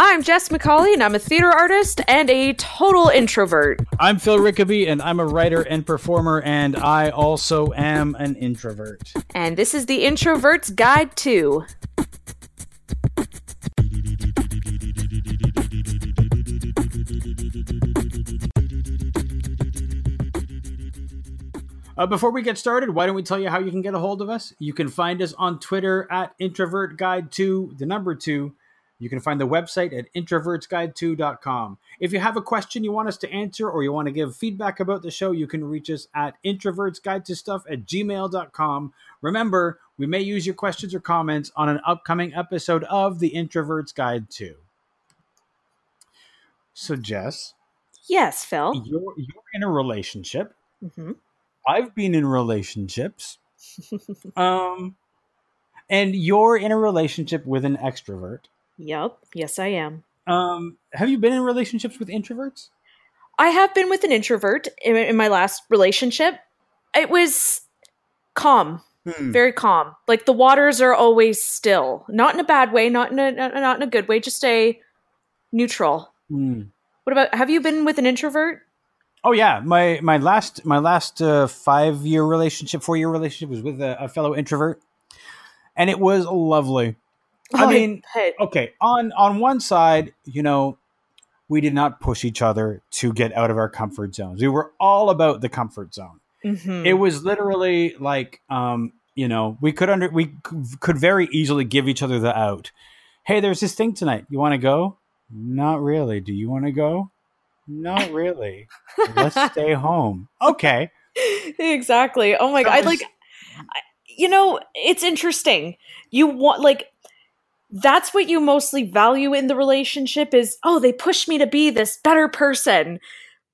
I'm Jess McCauley, and I'm a theater artist and a total introvert. I'm Phil Rickaby, and I'm a writer and performer, and I also am an introvert. And this is the Introvert's Guide to. Uh, before we get started, why don't we tell you how you can get a hold of us? You can find us on Twitter at Introvert Guide 2, the number 2. You can find the website at introvertsguide2.com. If you have a question you want us to answer or you want to give feedback about the show, you can reach us at introvertsguide2stuff at gmail.com. Remember, we may use your questions or comments on an upcoming episode of the Introverts Guide 2. So, Jess. Yes, Phil. You're, you're in a relationship. Mm-hmm. I've been in relationships. um, and you're in a relationship with an extrovert. Yep. Yes, I am. Um, have you been in relationships with introverts? I have been with an introvert in, in my last relationship. It was calm, Hmm. very calm. Like the waters are always still, not in a bad way, not in a not in a good way, just a neutral. Hmm. What about? Have you been with an introvert? Oh yeah, my my last my last uh, five year relationship, four year relationship was with a, a fellow introvert, and it was lovely. I Oh, mean, bet. okay, on on one side, you know, we did not push each other to get out of our comfort zones. We were all about the comfort zone. Mhm. It was literally like, um, you know, we could under we could very easily give each other the out. Hey, there's this thing tonight. You want to go? Not really. Do you want to go? Not really. Let's stay home. Okay. exactly. Oh my That god! I was- like, I- you know, it's interesting. You want like that's what you mostly value in the relationship is oh they push me to be this better person.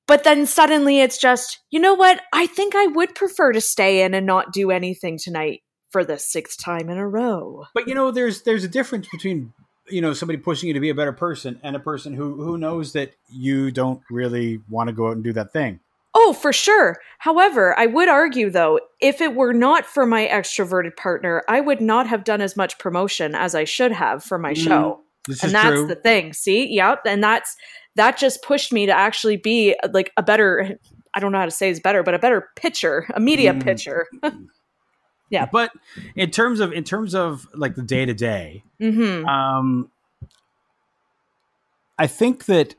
But then suddenly it's just you know what? I think i would prefer to stay in and not do anything tonight for the sixth time in a row. But you know, there's there's a difference between you know somebody pushing you to be a better person and a person who who knows that you don't really want to go out and do that thing. Oh, for sure. However, I would argue, though, if it were not for my extroverted partner, I would not have done as much promotion as I should have for my Mm, show. This And that's true. the thing. See? Yep. And that's that just pushed me to actually be like a better I don't know how to say is better, but a better pitcher, a media Mm. pitcher. yeah. But in terms of in terms of like the day to day, um i think that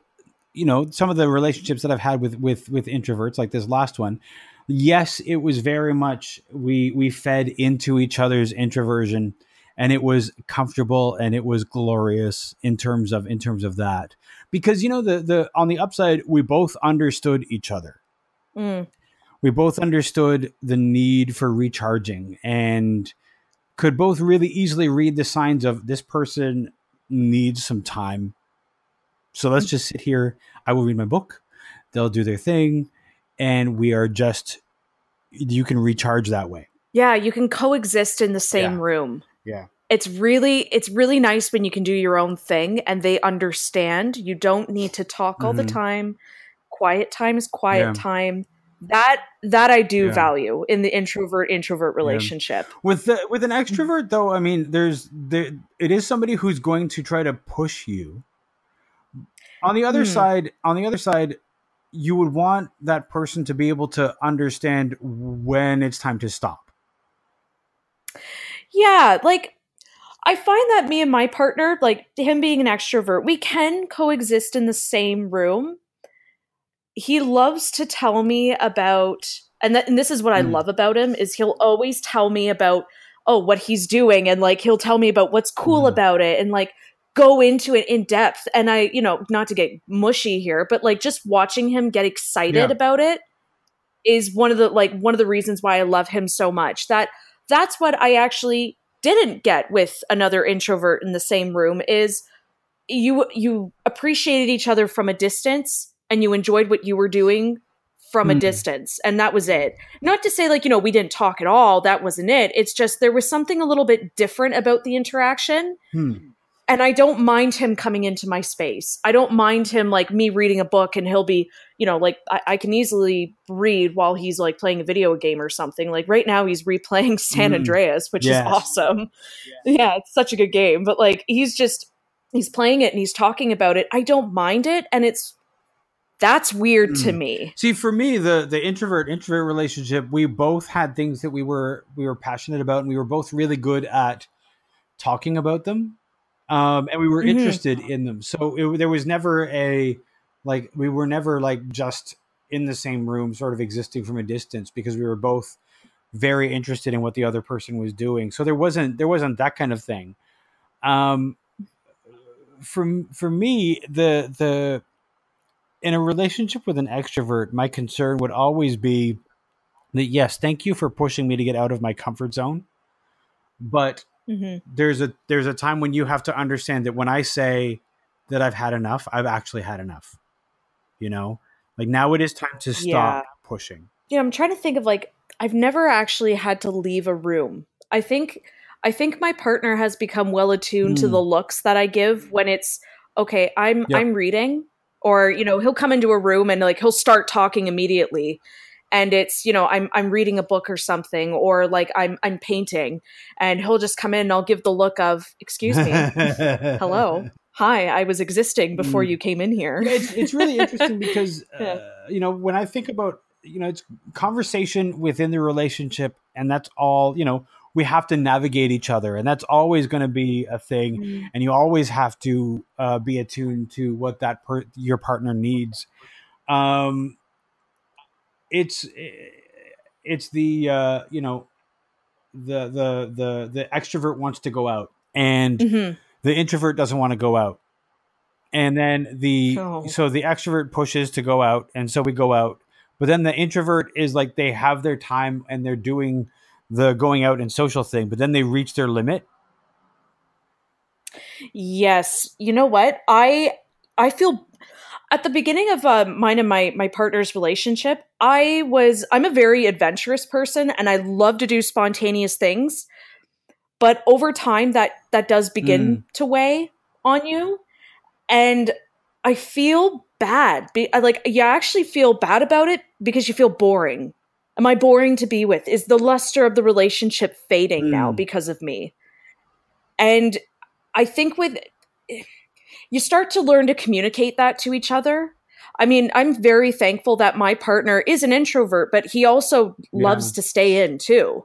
you know some of the relationships that i've had with with with introverts like this last one yes it was very much we we fed into each other's introversion and it was comfortable and it was glorious in terms of in terms of that because you know the the on the upside we both understood each other Mm. we both understood the need for recharging and could both really easily read the signs of this person needs some time. So let's just sit here. I will read my book. They'll do their thing. And we are just, you can recharge that way. Yeah, you can coexist in the same Yeah. room. Yeah. It's really it's really nice when you can do your own thing and they understand. You don't need to talk all the Mhm. time. Quiet time is quiet Yeah. time. That that I do Yeah. value in the introvert introvert relationship. With the, with an extrovert though, I mean, there's there it is somebody who's going to try to push you. On the other Hmm. side, on the other side, you would want that person to be able to understand when it's time to stop. Yeah, like I find that me and my partner, like him being an extrovert, we can coexist in the same room. He loves to tell me about and, th- and this is what I Mm. love about him is he'll always tell me about oh what he's doing and like he'll tell me about what's cool Mhm. about it and like go into it in depth and I, you know, not to get mushy here, but like just watching him get excited Yeah. about it is one of the like one of the reasons why I love him so much. That that's what I actually didn't get with another introvert in the same room is you you appreciated each other from a distance and you enjoyed what you were doing from a Hmm. distance and that was it. Not to say like, you know, we didn't talk at all, that wasn't it. It's just there was something a little bit different about the interaction Hmm. And I don't mind him coming into my space. I don't mind him like me reading a book and he'll be, you know, like I, I can easily read while he's like playing a video game or something. Like right now he's replaying San Mm. Andreas, which Yes. is awesome. Yeah. it's such a good game. But like he's just he's playing it and he's talking about it, I don't mind it and it's that's weird mm. to me. See, for me, the the introvert introvert relationship, we both had things that we were we were passionate about, and we were both really good at talking about them, um, and we were mm-hmm. interested in them. So it, there was never a like we were never like just in the same room, sort of existing from a distance, because we were both very interested in what the other person was doing. So there wasn't there wasn't that kind of thing. Um, for for me, the the in a relationship with an extrovert, my concern would always be that yes, thank you for pushing me to get out of my comfort zone, but mm-hmm. there's a there's a time when you have to understand that when I say that I've had enough, I've actually had enough. You know, like now it is time to stop yeah. pushing. Yeah, I'm trying to think of like I've never actually had to leave a room. I think I think my partner has become well attuned mm. to the looks that I give when it's okay, I'm yep. I'm reading or you know, he'll come into a room and like he'll start talking immediately and it's you know I'm I'm reading a book or something or like I'm I'm painting and he'll just come in and I'll give the look of excuse me hello hi I was existing before mm. you came in here it's, it's really interesting because yeah. uh, you know when I think about you know it's conversation within the relationship and that's all you know we have to navigate each other and that's always going to be a thing mm-hmm. and you always have to uh, be attuned to what that per- your partner needs um it's it's the uh you know the the the the extrovert wants to go out and mm-hmm. the introvert doesn't want to go out and then the oh. so the extrovert pushes to go out and so we go out but then the introvert is like they have their time and they're doing the going out and social thing, but then they reach their limit. Yes, you know what? I I feel at the beginning of uh, mine and my my partner's relationship, I was I'm a very adventurous person and I love to do spontaneous things. But over time that that does begin mm. to weigh on you and I feel bad. Be, like you actually feel bad about it because you feel boring. Am I boring to be with? Is the luster of the relationship fading mm. now because of me? And I think with you start to learn to communicate that to each other. I mean, I'm very thankful that my partner is an introvert, but he also yeah. loves to stay in too.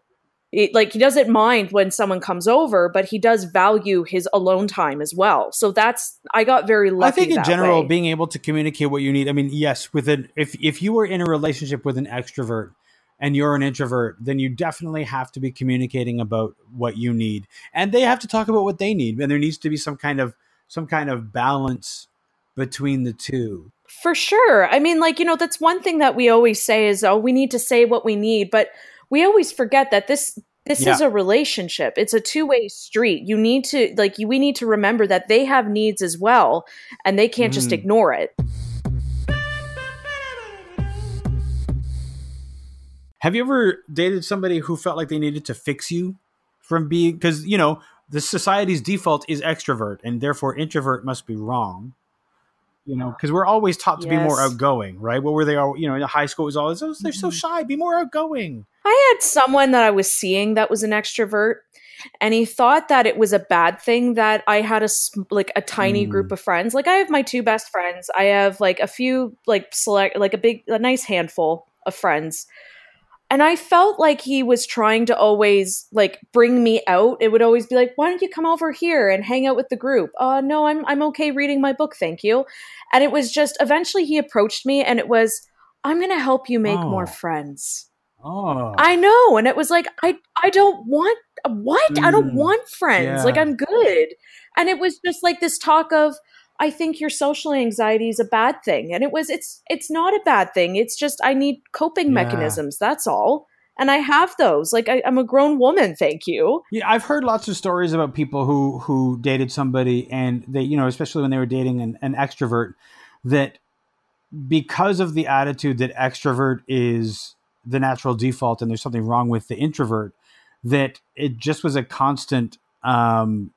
It, like he doesn't mind when someone comes over, but he does value his alone time as well. So that's I got very lucky. I think in general, way. being able to communicate what you need. I mean, yes, with an if if you were in a relationship with an extrovert and you're an introvert, then you definitely have to be communicating about what you need, and they have to talk about what they need, and there needs to be some kind of some kind of balance between the two. For sure. I mean, like you know, that's one thing that we always say is, oh, we need to say what we need, but we always forget that this this yeah. is a relationship it's a two-way street you need to like we need to remember that they have needs as well and they can't mm. just ignore it have you ever dated somebody who felt like they needed to fix you from being because you know the society's default is extrovert and therefore introvert must be wrong you know, because we're always taught to yes. be more outgoing, right? What were they all, you know, in high school was always, oh, they're so mm-hmm. shy, be more outgoing. I had someone that I was seeing that was an extrovert, and he thought that it was a bad thing that I had a like a tiny mm. group of friends. Like I have my two best friends. I have like a few like select like a big a nice handful of friends and I felt like he was trying to always like bring me out. It would always be like, "Why don't you come over here and hang out with the group?" Uh, no, I'm I'm okay reading my book, thank you. And it was just eventually he approached me, and it was, "I'm going to help you make oh. more friends." Oh, I know, and it was like, I I don't want what mm. I don't mm. want friends. Yeah. Like I'm good, and it was just like this talk of I think your social anxiety is a bad thing. And it was it's it's not a bad thing. It's just I need coping yeah. mechanisms. That's all. And I have those. Like I, am a grown woman, thank you. Yeah, I've heard lots of stories about people who who dated somebody and they, you know, especially when they were dating an, an extrovert, that because of the attitude that extrovert is the natural default and there's something wrong with the introvert, that it just was a constant um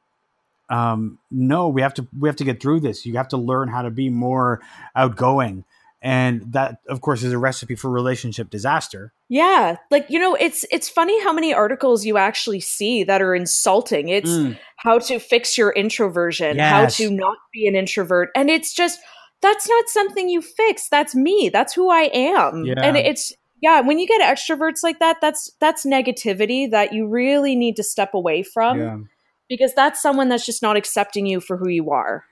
um, no, we have to we have to get through this. You have to learn how to be more outgoing. And that of course is a recipe for relationship disaster. Yeah. Like, you know, it's it's funny how many articles you actually see that are insulting. It's mm. how to fix your introversion, Yes. how to not be an introvert. And it's just, that's not something you fix. That's me. That's who I am. Yeah. And it's, yeah, when you get extroverts like that, that's that's negativity that you really need to step away from yeah. Because that's someone that's just not accepting you for who you are.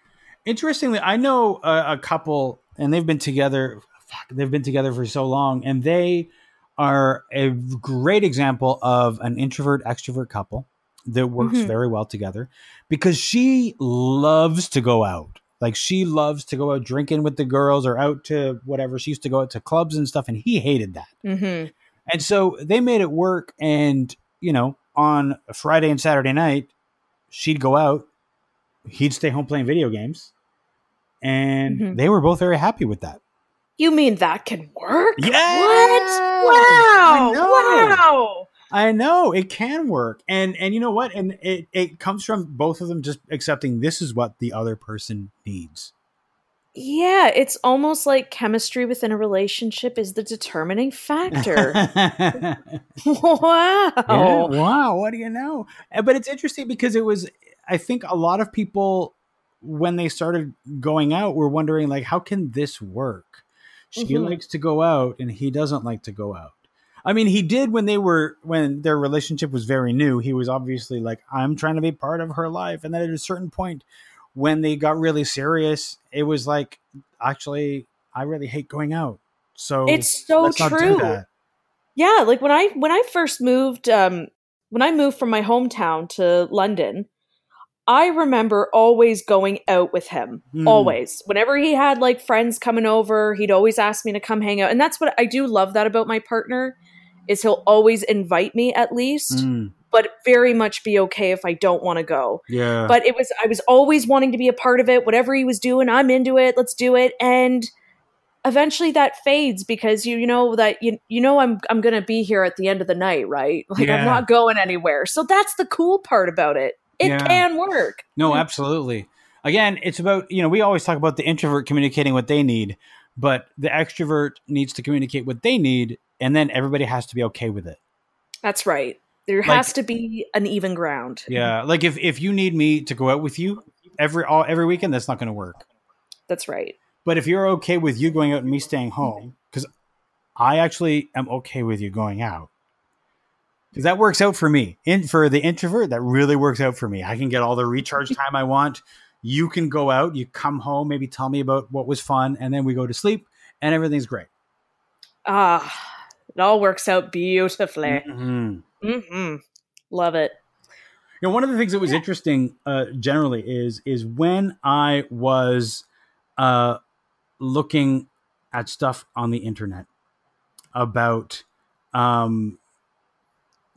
Interestingly, I know a, a couple, and they've been together. Fuck, they've been together for so long, and they are a great example of an introvert extrovert couple that works Mhm. very well together because she loves to go out. Like she loves to go out drinking with the girls or out to whatever. She used to go out to clubs and stuff, and he hated that. hmm And so they made it work. And, you know, on a Friday and Saturday night, she'd go out, he'd stay home playing video games. And Mhm. they were both very happy with that. You mean that can work? Yeah. What? Wow. I know. Wow. I know it can work. And and you know what? And it, it comes from both of them just accepting this is what the other person needs. Yeah, it's almost like chemistry within a relationship is the determining factor. Yeah, wow. wow. What do you know? Uh, But it's interesting because it was, I think a lot of people, when they started going out, were wondering, like, how can this work? She Mhm. likes to go out and he doesn't like to go out. I mean, he did when they were, when their relationship was very new. He was obviously like, I'm trying to be part of her life. And then at a certain point, when they got really serious, it was like, actually, I really hate going out. So It's so let's not do true. that. Yeah, like when I when I first moved um when I moved from my hometown to London, I remember always going out with him. Hmm. Always. Whenever he had like friends coming over, he'd always ask me to come hang out. And that's what I do love that about my partner is he'll always invite me at least, Mm, but very much be okay if I don't want to go. yeah. But it was I was always wanting to be a part of it. Whatever he was doing, I'm into it. Let's do it. And eventually that fades because you you know that you you know I'm I'm going to be here at the end of the night, right? Like Yeah. I'm not going anywhere. So that's the cool part about it. It Yeah. can work. No, absolutely. Again, it's about, you know, we always talk about the introvert communicating what they need, but the extrovert needs to communicate what they need, and then everybody has to be okay with it. That's right. There Like- has to be an even ground. Yeah. Like if, if you need me to go out with you every all every weekend, that's not going to work. That's right. But if you're okay with you going out and me staying home, because I actually am okay with you going out. Because that works out for me. In for the introvert, that really works out for me. I can get all the recharge time I want. You can go out, you come home, maybe tell me about what was fun, and then we go to sleep and everything's great. Ah, it all works out beautifully. Mhm. Hmm Love it. You know, one of the things that was interesting uh, generally is is when I was uh, looking at stuff on the internet about, um,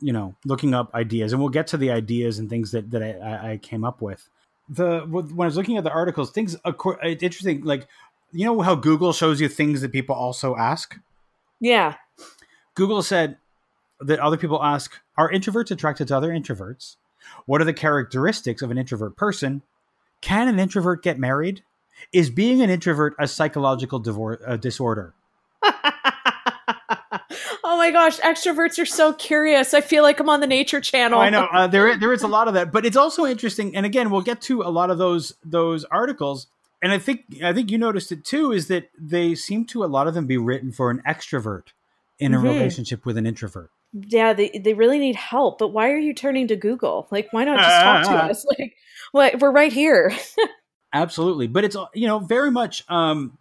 you know, looking up ideas, and we'll get to the ideas and things that that I, I, I came up with. The when I was looking at the articles, things acco- it's interesting. Like, you know how Google shows you things that people also ask. Yeah. Google said that other people ask, are introverts attracted to other introverts? What are the characteristics of an introvert person? Can an introvert get married? Is being an introvert a psychological divor- uh, disorder? oh my gosh, extroverts are so curious. I feel like I'm on the Nature Channel. I know uh, there there is a lot of that, but it's also interesting. And again, we'll get to a lot of those those articles. And I think I think you noticed it too. Is that they seem to a lot of them be written for an extrovert in a Mhm. relationship with an introvert. Yeah, they they really need help. But why are you turning to Google? Like, why not just talk to us? Like, what we're right here. Absolutely, but it's you know very much, um,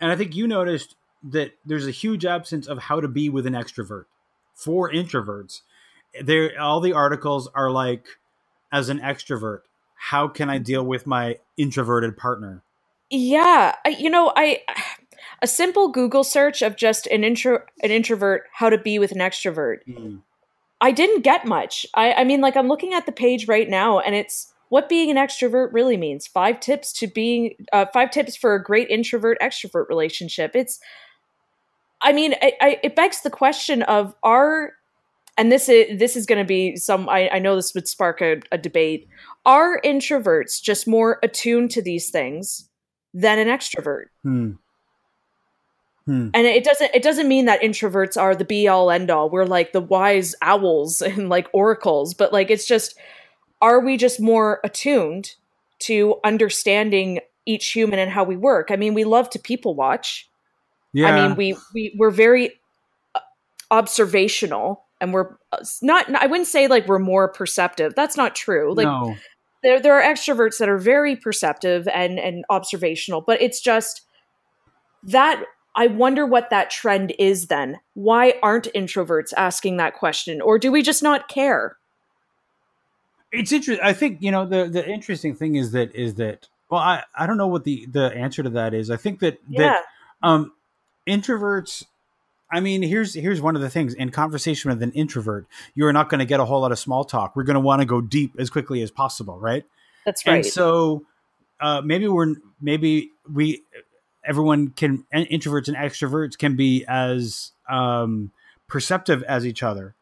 and I think you noticed that there's a huge absence of how to be with an extrovert for introverts. There, all the articles are like, as an extrovert, how can I deal with my introverted partner? Yeah, I, you know, I a simple Google search of just an intro an introvert how to be with an extrovert. I didn't get much. I, I mean, like I'm looking at the page right now, and it's what being an extrovert really means. Five tips to being uh, five tips for a great introvert extrovert relationship. It's, I mean, I, I, it begs the question of are, and this is this is going to be some. I, I know this would spark a, a debate. Are introverts just more attuned to these things than an extrovert? Hmm. Hmm. and it doesn't it doesn't mean that introverts are the be all end all we're like the wise owls and like oracles but like it's just are we just more attuned to understanding each human and how we work? I mean, we love to people watch. Yeah. I mean, we we we're very uh, observational and we're uh, not I wouldn't say like we're more perceptive. That's not true. Like no. there there are extroverts that are very perceptive and and observational, but it's just that I wonder what that trend is then. Why aren't introverts asking that question or do we just not care? It's interesting. I think you know the the interesting thing is that is that well I I don't know what the the answer to that is. I think that Yeah. that um introverts I mean, here's here's one of the things in conversation with an introvert, you're not going to get a whole lot of small talk. We're going to want to go deep as quickly as possible, right? That's right. And so uh, maybe we're maybe we everyone can introverts and extroverts can be as um, perceptive as each other,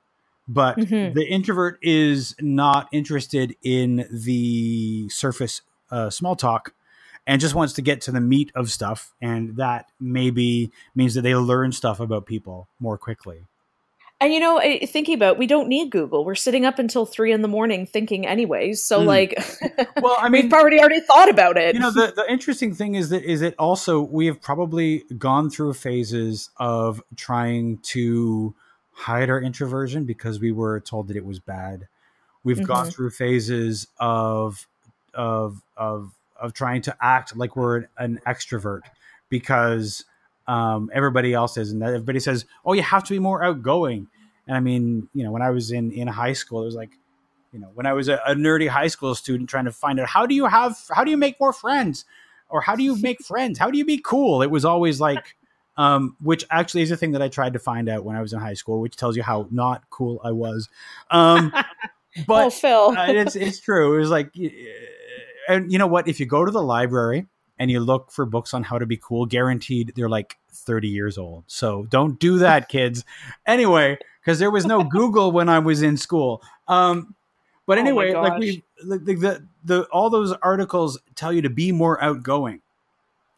but Mhm. the introvert is not interested in the surface uh, small talk and just wants to get to the meat of stuff and that maybe means that they learn stuff about people more quickly And you know, thinking about, we don't need Google. We're sitting up until three in the morning thinking, anyways. So, Mm. like, well i mean we've already already thought about it. you know the, the interesting thing is that is that also we have probably gone through phases of trying to hide our introversion because we were told that it was bad we've gone Mhm. through phases of of of of trying to act like we're an extrovert because um, everybody else is and everybody says oh you have to be more outgoing and i mean you know when i was in in high school it was like you know when i was a, a nerdy high school student trying to find out how do you have how do you make more friends or how do you make friends how do you be cool it was always like um, which actually is a thing that i tried to find out when i was in high school which tells you how not cool i was um, but oh, Phil. uh, it's it's true. It was like, and you know what? If you go to the library and you look for books on how to be cool, guaranteed they're like thirty years old. So don't do that, kids. Anyway, because there was no Google when I was in school. Um, but Oh anyway, like we the, the the the all those articles tell you to be more outgoing.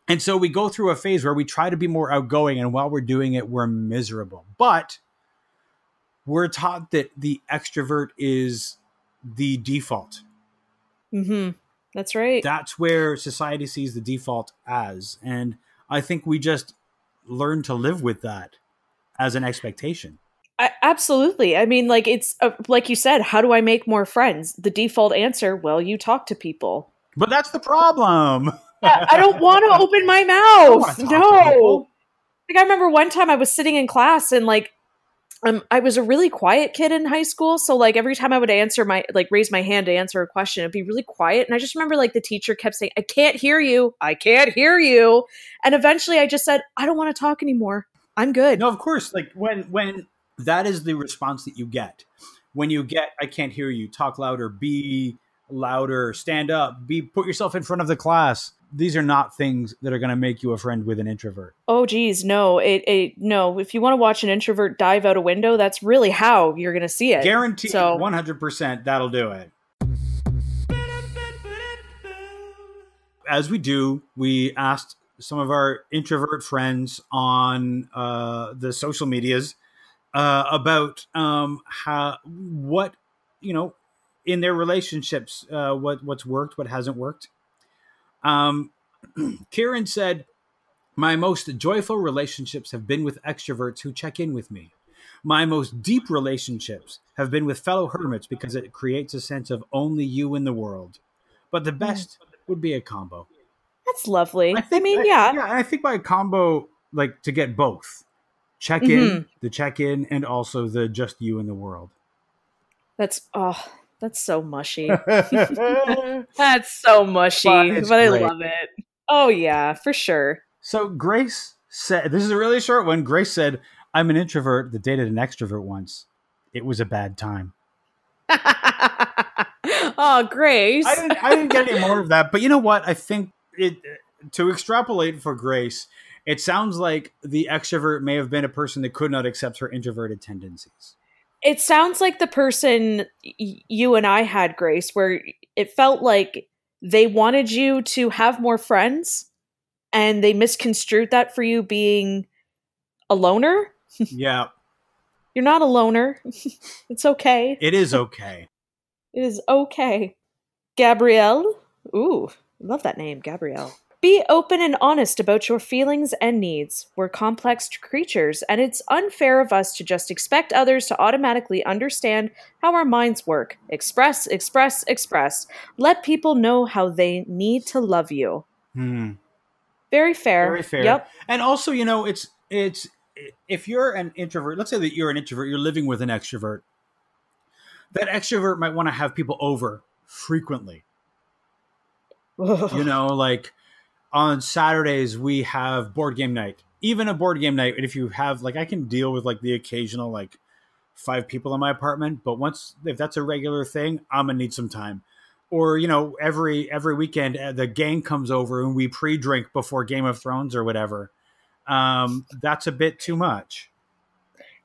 And so we go through a phase where we try to be more outgoing, and while we're doing it, we're miserable. But we're taught that the extrovert is the default. hmm That's right. That's where society sees the default as. And I think we just learn to live with that as an expectation. I, absolutely. I mean, like, it's uh, like you said, how do I make more friends? The default answer, well, you talk to people. But that's the problem. I I don't want to open my mouth. to No. Like I remember one time I was sitting in class and like um I was a really quiet kid in high school, so like every time I would answer my like raise my hand to answer a question, it'd be really quiet. And I just remember like the teacher kept saying, "I can't hear you. I can't hear you." And eventually I just said, "I don't want to talk anymore. I'm good." No, of course. Like when when that is the response that you get. When you get I can't hear you, talk louder, be louder, stand up, be put yourself in front of the class. These are not things that are going to make you a friend with an introvert. Oh geez, no. It it no, if you want to watch an introvert dive out a window, that's really how you're going to see it. Guaranteed So- 100% that'll do it. As we do, we asked some of our introvert friends on uh, the social medias uh, about um, how what you know in their relationships, uh, what what's worked, what hasn't worked. Um, Kieran said, "My most joyful relationships have been with extroverts who check in with me. My most deep relationships have been with fellow hermits because it creates a sense of only you in the world. But the best would be a combo. That's lovely. I, think- mean, yeah. yeah. I think by a combo, like to get both check in, Mm-hmm. the check in, and also the just you in the world. That's oh, that's so mushy. That's so mushy, But but, I love it. Oh yeah, for sure. So Grace said, "This is a really short one." Grace said, "I'm an introvert that dated an extrovert once. It was a bad time." oh, Grace. I didn't, I didn't get any more of that. But you know what? I think it to extrapolate for Grace, it sounds like the extrovert may have been a person that could not accept her introverted tendencies. It sounds like the person y- you and I had, Grace, where it felt like they wanted you to have more friends and they misconstrued that for you being a loner. yeah, You're not a loner. it's okay. it is okay. It is okay. Gabrielle. Ooh, love that name, Gabrielle. Be open and honest about your feelings and needs. We're complex creatures, and it's unfair of us to just expect others to automatically understand how our minds work. Express, express, express. Let people know how they need to love you. Hmm. Very fair. Very fair. Yep. And also, you know, it's it's if you're an introvert, let's say that you're an introvert, you're living with an extrovert. That extrovert might want to have people over frequently. You know, like on Saturdays we have board game night. Even a board game night, and if you have like I can deal with like the occasional like five people in my apartment, but once if that's a regular thing, I'm gonna need some time. Or you know, every every weekend uh, the gang comes over and we pre-drink before Game of Thrones or whatever. Um, that's a bit too much.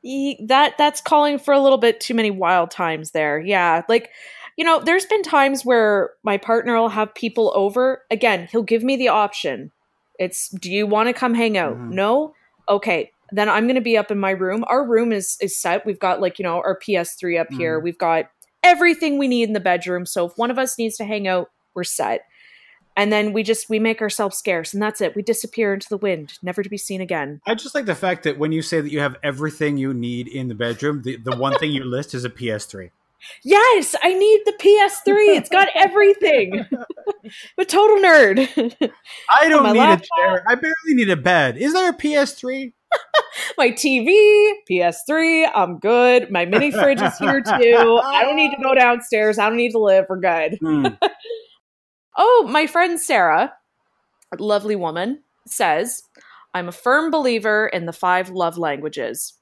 That that's calling for a little bit too many wild times there. Yeah, like you know, there's been times where my partner will have people over. Again, he'll give me the option. It's do you want to come hang out? Mhm. No? Okay. Then I'm going to be up in my room. Our room is is set. We've got like, you know, our PS3 up here. Mhm. We've got everything we need in the bedroom. So if one of us needs to hang out, we're set. And then we just we make ourselves scarce and that's it. We disappear into the wind, never to be seen again. I just like the fact that when you say that you have everything you need in the bedroom, the, the one thing you list is a PS3. Yes, I need the PS3. It's got everything. I'm a total nerd. I don't need laptop. a chair. I barely need a bed. Is there a PS3? My TV, PS3, I'm good. My mini fridge is here too. I don't need to go downstairs. I don't need to live. We're good. Hmm. Oh, my friend Sarah, a lovely woman, says, I'm a firm believer in the five love languages.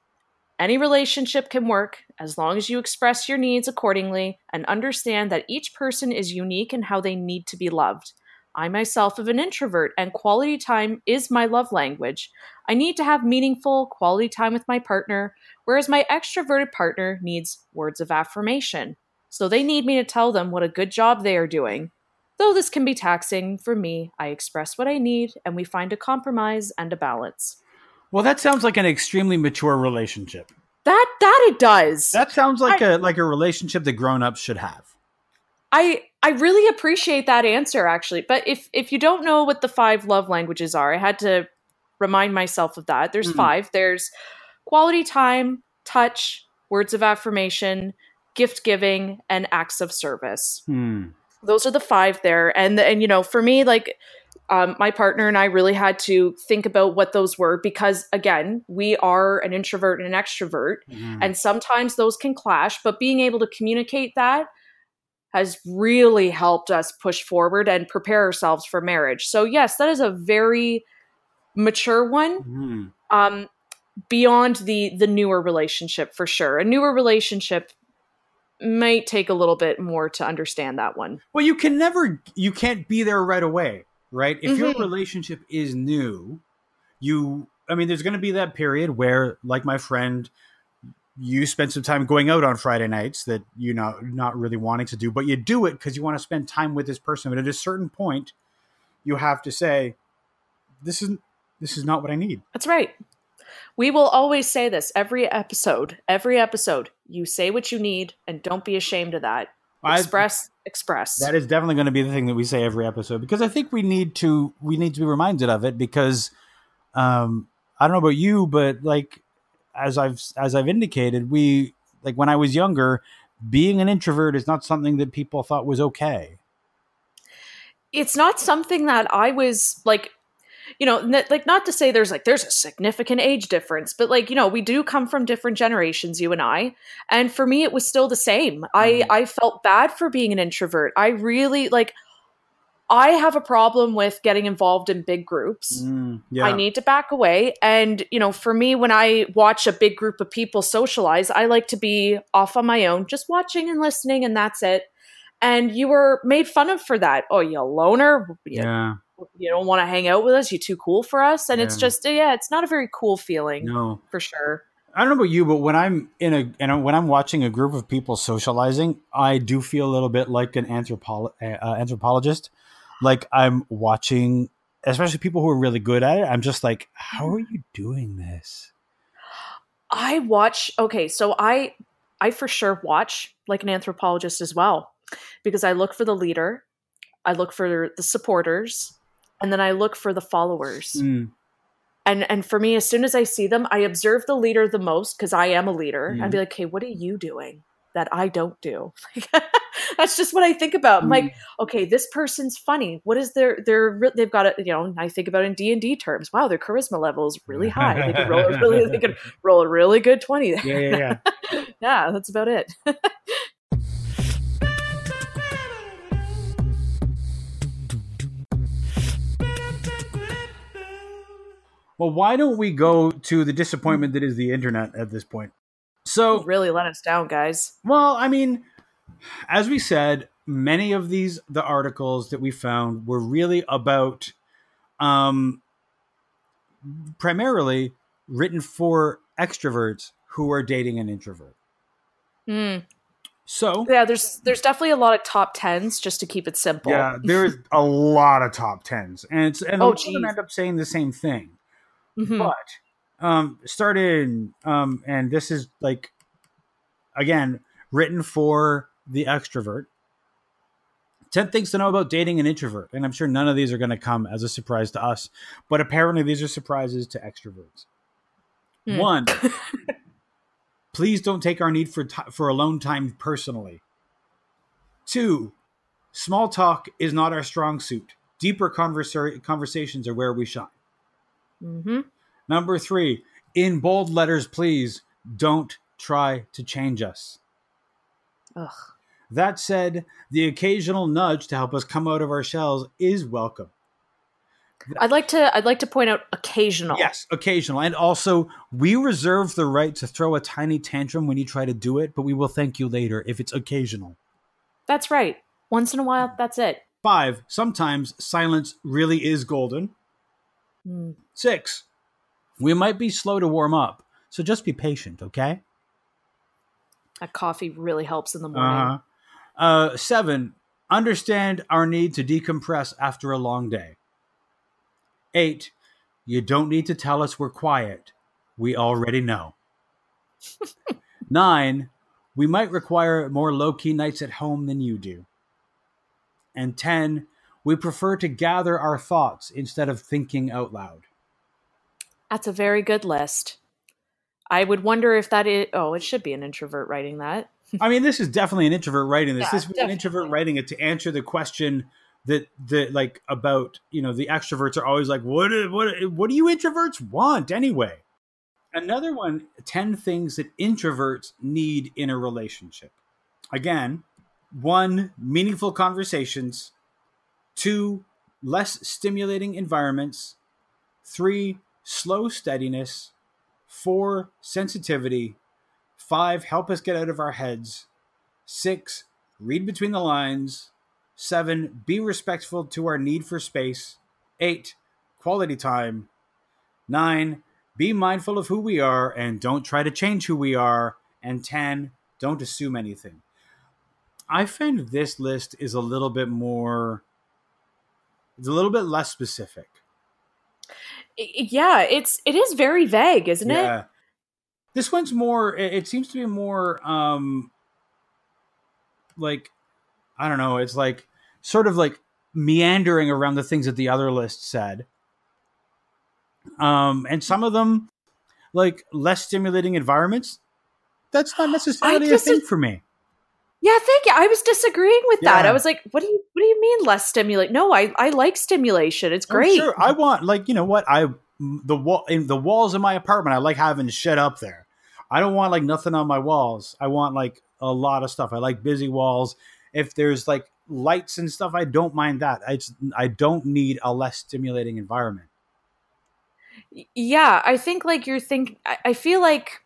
Any relationship can work as long as you express your needs accordingly and understand that each person is unique in how they need to be loved. I myself am an introvert, and quality time is my love language. I need to have meaningful, quality time with my partner, whereas my extroverted partner needs words of affirmation. So they need me to tell them what a good job they are doing. Though this can be taxing, for me, I express what I need and we find a compromise and a balance. Well, that sounds like an extremely mature relationship. That that it does. That sounds like a like a relationship that grown-ups should have. I I really appreciate that answer actually. But if if you don't know what the five love languages are, I had to remind myself of that. There's Mhm. five. There's quality time, touch, words of affirmation, gift giving, and acts of service. Hmm. those are the five there and and you know for me like um, my partner and i really had to think about what those were because again we are an introvert and an extrovert. Mhm. and sometimes those can clash but being able to communicate that has really helped us push forward and prepare ourselves for marriage. So yes that is a very mature one Hmm. um beyond the the newer relationship for sure. A newer relationship might take a little bit more to understand that one. Well, you can never, you can't be there right away, right? If your Mhm. relationship is new, you, I mean, there's going to be that period where, like my friend, you spend some time going out on Friday nights that you're not not really wanting to do, but you do it because you want to spend time with this person. But at a certain point, you have to say, "This isn't, this is not what I need." That's right. We will always say this every episode. Every episode, you say what you need and don't be ashamed of that. Express, express. That is definitely going to be the thing that we say every episode because I think we need to we need to be reminded of it because um I don't know about you but like as I've as I've indicated we like when I was younger being an introvert is not something that people thought was okay. it's not something that I was like, you know, n- like not to say there's like there's a significant age difference, but like you know we do come from different generations, you and I, and for me it was still the same. I Mhm. I felt bad for being an introvert. I really like. I have a problem with getting involved in big groups. yeah. I need to back away. And, you know, for me, when I watch a big group of people socialize, I like to be off on my own, just watching and listening, and that's it. And you were made fun of for that. Oh, you a loner? You, yeah. You don't want to hang out with us? You're too cool for us? And it's just, yeah, it's not a very cool feeling No. for sure. I don't know about you, but when I'm in a and when I'm watching a group of people socializing, I do feel a little bit like an anthropo- uh, anthropologist. Like I'm watching, especially people who are really good at it. I'm just like, how are you doing this? I watch, okay, so I. I for sure watch like an anthropologist as well. because I look for the leader, I look for the supporters, and then I look for the followers. Mm. And and for me, as soon as I see them, I observe the leader the most because I am a leader. Mm. I'd be like, "Hey, what are you doing that I don't do?" That's just what I think about. I'm like, Mm. okay, this person's funny. What is their their they've got it? You know, I think about in D and D terms. Wow, their charisma level is really high. They could roll a really they could roll a really good twenty there. Yeah, yeah, yeah. yeah, that's about it. Well, why don't we go to the disappointment that is the internet at this point? So, really let us down, guys. well, I mean, as we said, many of these the articles that we found were really about um primarily written for extroverts who are dating an introvert. Hmm. So, Yeah, there's there's definitely a lot of top tens just to keep it simple. yeah, there's a lot of top 10s and it's and a Oh, lot of them end up saying the same thing. Mhm. but um started um and this is like again written for the extrovert. 10 things to know about dating an introvert and i'm sure none of these are going to come as a surprise to us but apparently these are surprises to extroverts. Hmm. one please don't take our need for ti for alone time personally. Two small talk is not our strong suit. Deeper conversa- conversations are where we shine hmm Number three, in bold letters, please don't try to change us. Ugh. That said, the occasional nudge to help us come out of our shells is welcome. I'd like to I'd like to point out occasional. Yes, occasional. And also, we reserve the right to throw a tiny tantrum when you try to do it, but we will thank you later if it's occasional. That's right. Once in a while, that's it. Five, sometimes silence really is golden. Mm. Six, we might be slow to warm up, so just be patient, okay? That coffee really helps in the morning. Uh-huh. Uh, seven, understand our need to decompress after a long day. Eight, you don't need to tell us we're quiet. We already know. Nine, we might require more low key nights at home than you do. And 10, we prefer to gather our thoughts instead of thinking out loud. That's a very good list. I would wonder if that is. Oh, it should be an introvert writing that. I mean, this is definitely an introvert writing this. Yeah, this is an introvert writing it to answer the question that the like about you know the extroverts are always like what what what do you introverts want anyway? Another one: ten things that introverts need in a relationship. Again, one, meaningful conversations. Two, less stimulating environments. Three, slow steadiness. Four, sensitivity. Five, help us get out of our heads. Six, read between the lines. Seven, be respectful to our need for space. Eight, quality time. Nine, be mindful of who we are and don't try to change who we are. And 10, don't assume anything. I find this list is a little bit more, it's a little bit less specific. Yeah, it's it is very vague, isn't it? yeah. This one's more, it, it seems to be more, um, like, I don't know, it's like sort of like meandering around the things that the other list said. Um, and some of them, like less stimulating environments, that's not necessarily a thing for me. Yeah, thank you. I was disagreeing with that. Yeah. I was like, "What do you What do you mean less stimulate?" No, I I like stimulation. It's Oh, great. sure, I want like you know what I the wall in the walls of my apartment. I like having shit up there. I don't want like nothing on my walls. I want like a lot of stuff. I like busy walls. If there's like lights and stuff, I don't mind that. I just, I don't need a less stimulating environment. yeah, I think like you're think. I, I feel like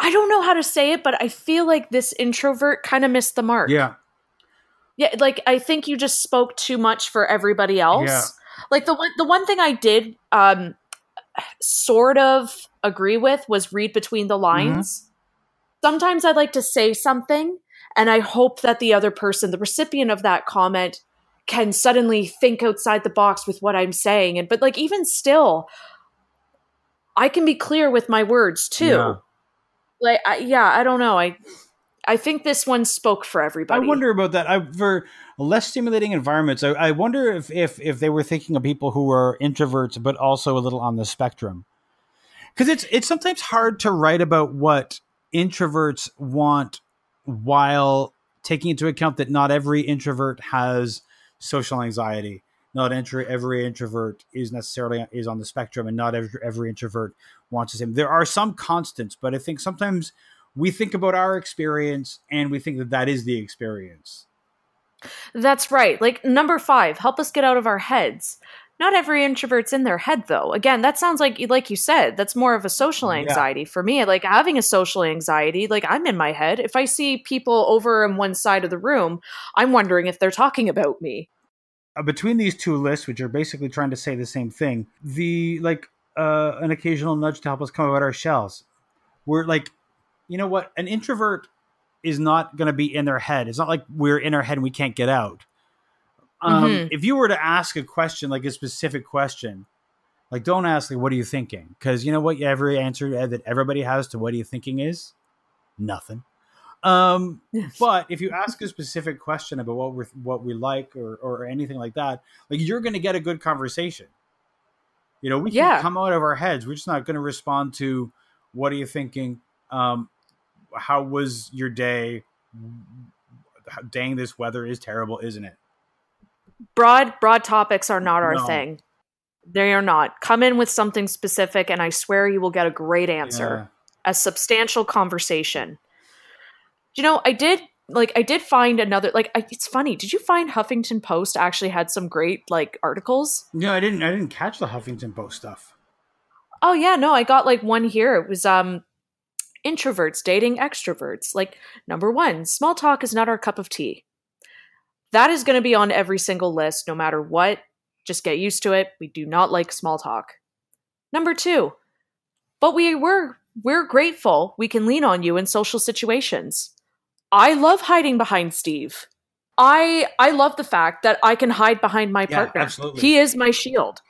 I don't know how to say it, but I feel like this introvert kind of missed the mark. Yeah, Yeah, like I think you just spoke too much for everybody else. Yeah. Like the one the one thing I did um sort of agree with was read between the lines. Sometimes I'd like to say something and I hope that the other person, the recipient of that comment, can suddenly think outside the box with what I'm saying. And but like even still, I can be clear with my words too. Yeah. Like I, yeah, I don't know. I I think this one spoke for everybody. I wonder about that. I, for less stimulating environments, I, I wonder if, if if they were thinking of people who are introverts but also a little on the spectrum. Because it's it's sometimes hard to write about what introverts want while taking into account that not every introvert has social anxiety. Not every, every introvert is necessarily is on the spectrum, and not every, every introvert wants the same. There are some constants, but I think sometimes we think about our experience and we think that that is the experience. That's right. Like number five, help us get out of our heads. Not every introvert's in their head though. Again, that sounds like like you said, that's more of a social anxiety yeah. for me. Like having a social anxiety, like I'm in my head. If I see people over on one side of the room, I'm wondering if they're talking about me. Uh, between these two lists, which are basically trying to say the same thing, the like uh, an occasional nudge to help us come out our shells. We're like you know what? An introvert is not going to be in their head. It's not like we're in our head and we can't get out. Um, mm-hmm. If you were to ask a question, like a specific question, like don't ask, like, what are you thinking? Because you know what? Every answer that everybody has to what are you thinking is nothing. Um, but if you ask a specific question about what we what we like or or anything like that, like you're going to get a good conversation. You know, we yeah. can come out of our heads. We're just not going to respond to what are you thinking. Um, how was your day? Dang, this weather is terrible, isn't it? Broad broad topics are not our no. thing. They are not. Come in with something specific, and I swear you will get a great answer. Yeah. A substantial conversation. You know, I did like I did find another like I, it's funny. Did you find Huffington Post actually had some great like articles? No, I didn't. I didn't catch the Huffington Post stuff. Oh yeah, no, I got like one here. It was um introverts dating extroverts. Like, number one, small talk is not our cup of tea. That is going to be on every single list, no matter what. Just get used to it. We do not like small talk. Number two, but we were we're grateful we can lean on you in social situations. I love hiding behind Steve. I I love the fact that I can hide behind my yeah, partner. Absolutely. He is my shield.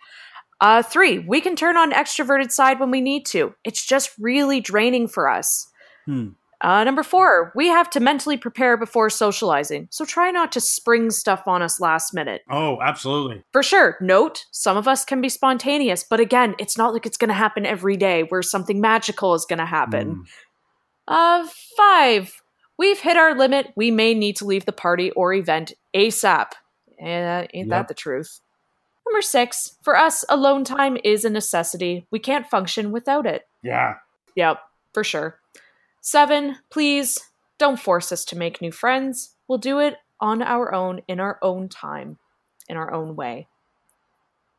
Uh, three, we can turn on extroverted side when we need to. It's just really draining for us. Hmm. Uh, number four, we have to mentally prepare before socializing. So try not to spring stuff on us last minute. Oh, absolutely. For sure. Note, some of us can be spontaneous, but again, it's not like it's going to happen every day where something magical is going to happen. Mm. Uh, five, we've hit our limit. We may need to leave the party or event ASAP. Uh, ain't yep. that the truth? Number six, for us, alone time is a necessity. We can't function without it. Yeah. Yep, for sure. Seven, please don't force us to make new friends. We'll do it on our own, in our own time, in our own way.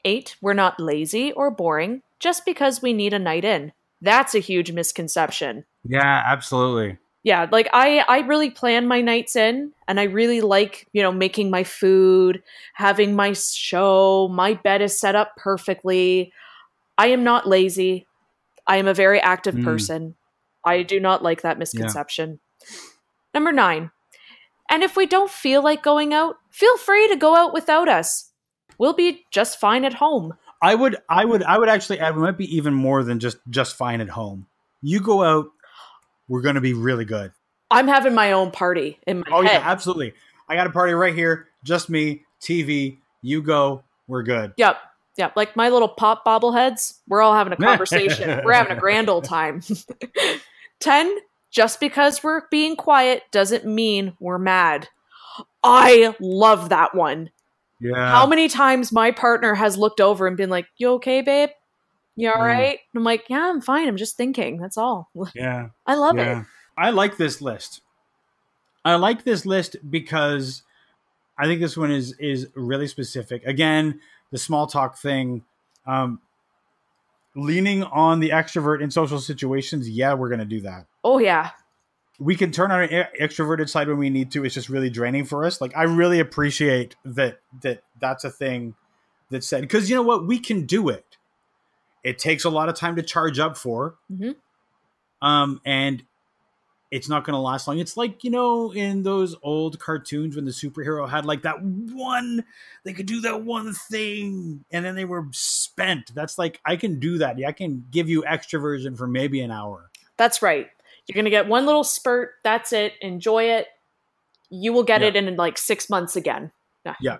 Eight, we're not lazy or boring just because we need a night in. That's a huge misconception. Yeah, absolutely yeah like i i really plan my nights in and i really like you know making my food having my show my bed is set up perfectly. I am not lazy. I am a very active mm. person. I do not like that misconception. Yeah. number 9 and if we don't feel like going out feel free to go out without us. We'll be just fine at home. I would i would i would actually add we might be even more than just just fine at home. You go out we're going to be really good. I'm having my own party in my oh, head. yeah, absolutely. I got a party right here, just me, TV, you go, we're good. Yep. Yep. Like my little pop bobbleheads, we're all having a conversation. we're having a grand old time. 10, just because we're being quiet doesn't mean we're mad. I love that one. Yeah. How many times my partner has looked over and been like, You okay, babe? You all mm. right? I'm like, yeah, I'm fine. I'm just thinking. That's all. Yeah. I love yeah. it. I like this list. I like this list because I think this one is is really specific. Again, the small talk thing, um, leaning on the extrovert in social situations. Yeah, we're gonna do that. Oh yeah. We can turn on an extroverted side when we need to. It's just really draining for us. Like I really appreciate that that that's a thing that's said because you know what we can do it it takes a lot of time to charge up for. Mm-hmm. Um, and it's not going to last long. It's like, you know, in those old cartoons when the superhero had like that one, they could do that one thing and then they were spent. That's like, I can do that. I can give you extroversion for maybe an hour. That's right. You're going to get one little spurt. That's it. Enjoy it. You will get Yeah. it in like six months again. Yeah. Yeah.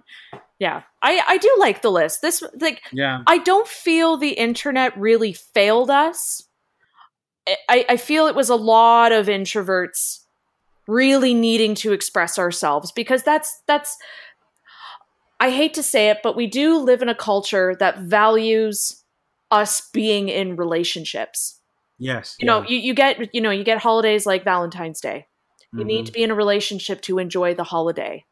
I, I do like the list. This, like, Yeah. I don't feel the internet really failed us. I, I feel it was a lot of introverts really needing to express ourselves because that's that's I hate to say it, but we do live in a culture that values us being in relationships. Yes. You know, you, you get you know, you get holidays like Valentine's Day. You need Mhm. to be in a relationship to enjoy the holiday.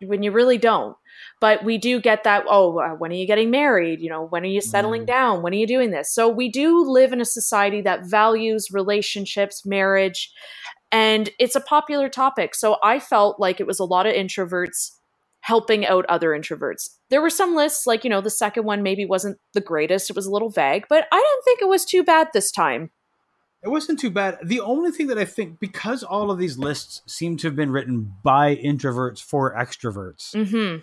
When you really don't. But we do get that, oh, uh, when are you getting married? You know, when are you settling Mhm. down? When are you doing this? So we do live in a society that values relationships, marriage, and it's a popular topic. So I felt like it was a lot of introverts helping out other introverts. There were some lists, like, you know, the second one maybe wasn't the greatest. It was a little vague, but I didn't think it was too bad this time. It wasn't too bad. The only thing that I think, because all of these lists seem to have been written by introverts for extroverts, Mm-hmm.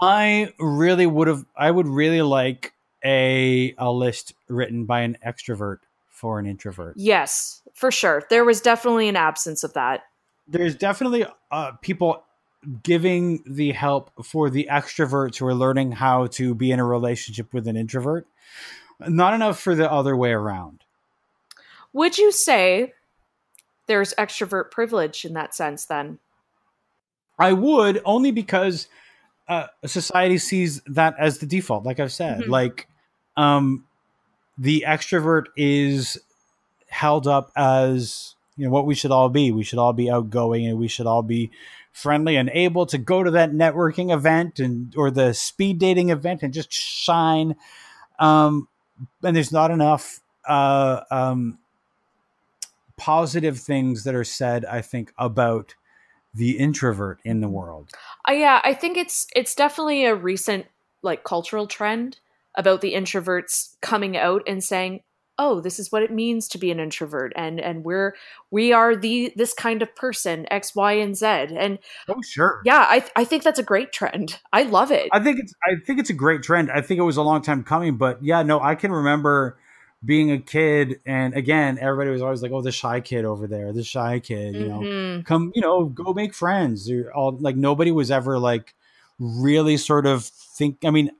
I really would have. I would really like a a list written by an extrovert for an introvert. Yes, for sure. There was definitely an absence of that. There's definitely uh, people giving the help for the extroverts who are learning how to be in a relationship with an introvert. Not enough for the other way around. Would you say there's extrovert privilege in that sense then? I would only because uh, society sees that as the default. Like I've said, Mhm. like um, the extrovert is held up as you know what we should all be. We should all be outgoing and we should all be friendly and able to go to that networking event and or the speed dating event and just shine. Um, and there's not enough uh, um, positive things that are said. I think about the introvert in the world. Uh, yeah, I think it's it's definitely a recent like cultural trend about the introverts coming out and saying, "Oh, this is what it means to be an introvert," and and we're we are the this kind of person X, Y, and Z. And Oh, sure. yeah, I I think that's a great trend. I love it. I think it's I think it's a great trend. I think it was a long time coming, but yeah, no, I can remember being a kid and again, everybody was always like, "Oh, the shy kid over there, the shy kid," you know. Mhm. Come, you know, go make friends. You're all like nobody was ever like really sort of think I mean,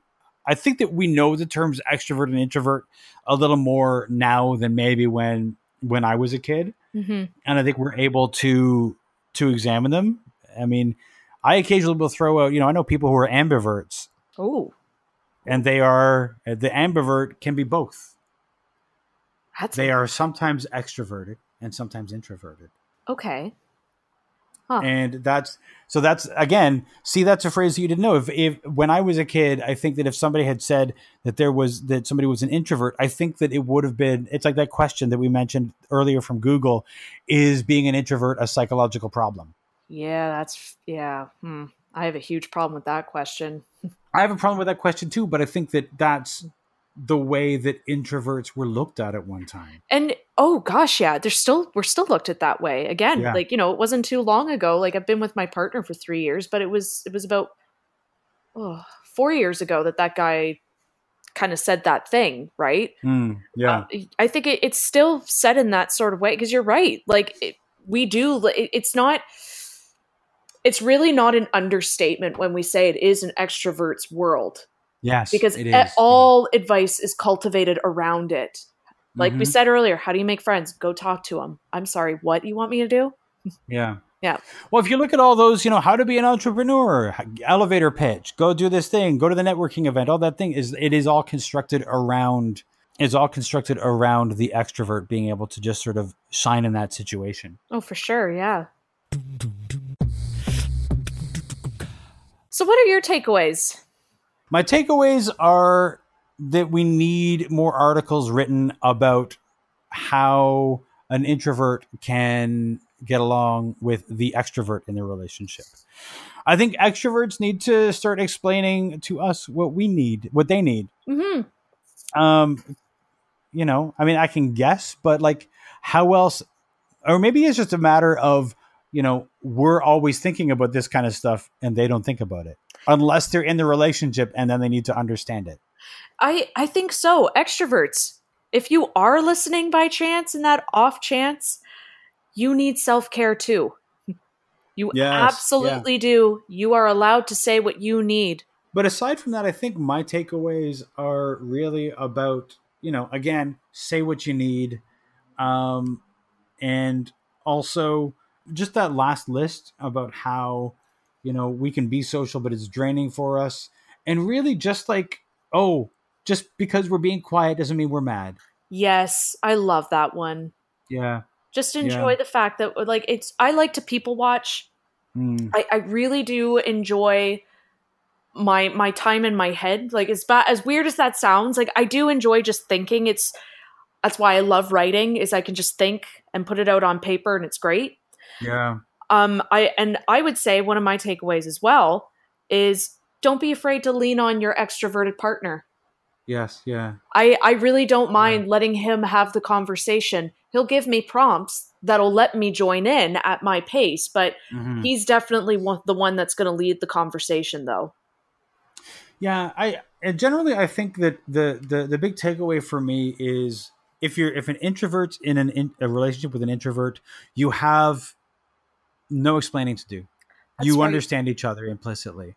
I think that we know the terms extrovert and introvert a little more now than maybe when when I was a kid. Mhm. and I think we're able to to examine them. I mean, I occasionally will throw out, you know, I know people who are ambiverts, Oh, and they are the ambivert can be both. That's They are sometimes extroverted and sometimes introverted, okay. Huh. and that's so that's again, see, that's a phrase you didn't know. If if when I was a kid, I think that if somebody had said that there was that somebody was an introvert, I think that it would have been. It's like that question that we mentioned earlier from Google: Is being an introvert a psychological problem? Yeah, that's yeah. Hmm. I have a huge problem with that question. I have a problem with that question too, but I think that that's the way that introverts were looked at at one time. And oh gosh, yeah, there's still we're still looked at that way. Again, Yeah. like, you know, it wasn't too long ago. Like I've been with my partner for 3 years, but it was it was about oh, 4 years ago that that guy kind of said that thing, right? Mm, yeah, Uh, I think it, it's still said in that sort of way because you're right. Like it, we do it, it's not it's really not an understatement when we say it is an extrovert's world yes, because all advice is cultivated around it. Like we Mhm. said earlier, how do you make friends? Go talk to them. I'm sorry, what you want me to do? yeah, Yeah. Well, if you look at all those, you know, how to be an entrepreneur, elevator pitch, go do this thing, go to the networking event, all that thing is it is all constructed around is all constructed around the extrovert being able to just sort of shine in that situation. Oh, for sure, yeah. So, what are your takeaways? My takeaways are that we need more articles written about how an introvert can get along with the extrovert in their relationship. I think extroverts need to start explaining to us what we need, what they need. hmm Um, you know, I mean, I can guess, but like, how else? Or maybe it's just a matter of, you know, we're always thinking about this kind of stuff and they don't think about it unless they're in the relationship and then they need to understand it. I I think so. Extroverts. If you are listening by chance and that off chance, you need self care too. You Yes, absolutely do. You are allowed to say what you need. But aside from that, I think my takeaways are really about, you know, again, say what you need. Um, and also just that last list about how, you know, we can be social, but it's draining for us. And really just like, oh, just because we're being quiet doesn't mean we're mad. Yes, I love that one. Yeah. Just enjoy the fact that like it's I like to people watch. Mm. I, I really do enjoy my my time in my head. Like as bad as weird as that sounds, like I do enjoy just thinking. It's that's why I love writing is I can just think and put it out on paper and it's great. Yeah. Um I and I would say one of my takeaways as well is don't be afraid to lean on your extroverted partner. Yes. Yeah. I, I really don't mind letting him have the conversation. He'll give me prompts that'll let me join in at my pace, but Mhm. he's definitely one, the one that's going to lead the conversation, though. Yeah, I and generally I think that the the the big takeaway for me is if you're if an introvert's in an in, a relationship with an introvert, you have no explaining to do. That's you right. understand each other implicitly.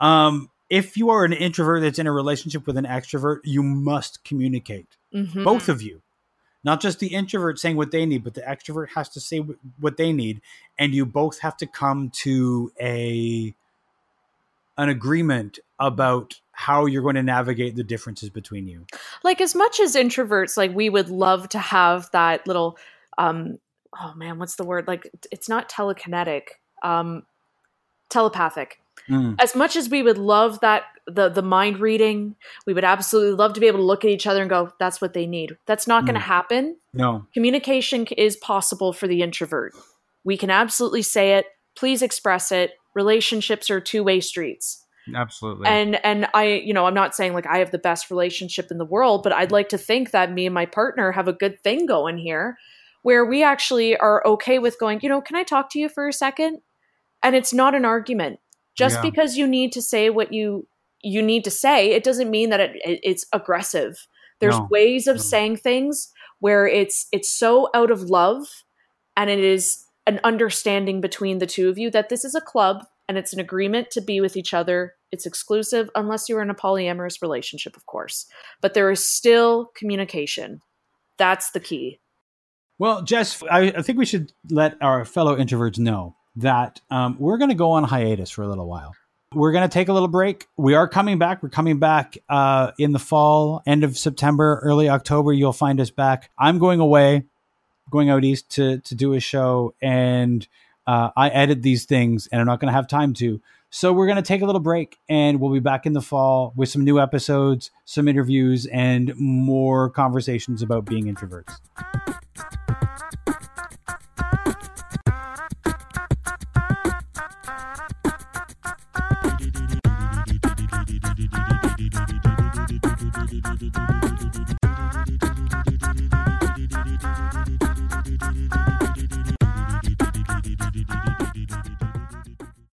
Um, if you are an introvert that's in a relationship with an extrovert, you must communicate. Mhm. Both of you. Not just the introvert saying what they need, but the extrovert has to say wh- what they need and you both have to come to a an agreement about how you're going to navigate the differences between you. Like, as much as introverts, like, we would love to have that little, um, oh man, what's the word? Like, it's not telekinetic, um, telepathic. Mm. as much as we would love that the the mind reading we would absolutely love to be able to look at each other and go that's what they need that's not going to Mm. happen No. communication is possible for the introvert we can absolutely say it please express it relationships are two-way streets Absolutely. and and i you know i'm not saying like i have the best relationship in the world but i'd like to think that me and my partner have a good thing going here where we actually are okay with going you know can i talk to you for a second? And it's not an argument. Just Yeah. because you need to say what you you need to say it doesn't mean that it, it- it's aggressive. There's No. ways of No. saying things where it's it's so out of love and it is an understanding between the two of you that this is a club and it's an agreement to be with each other. It's exclusive unless you're in a polyamorous relationship of course. But there is still communication. That's the key Well, Jess, I, I think we should let our fellow introverts know that um, we're going to go on hiatus for a little while. We're going to take a little break. We are coming back. We're coming back uh, in the fall, end of September, early October. You'll find us back. I'm going away, going out east to to do a show, and uh, I edit these things, and I'm not going to have time to. So we're going to take a little break, and we'll be back in the fall with some new episodes, some interviews, and more conversations about being introverts.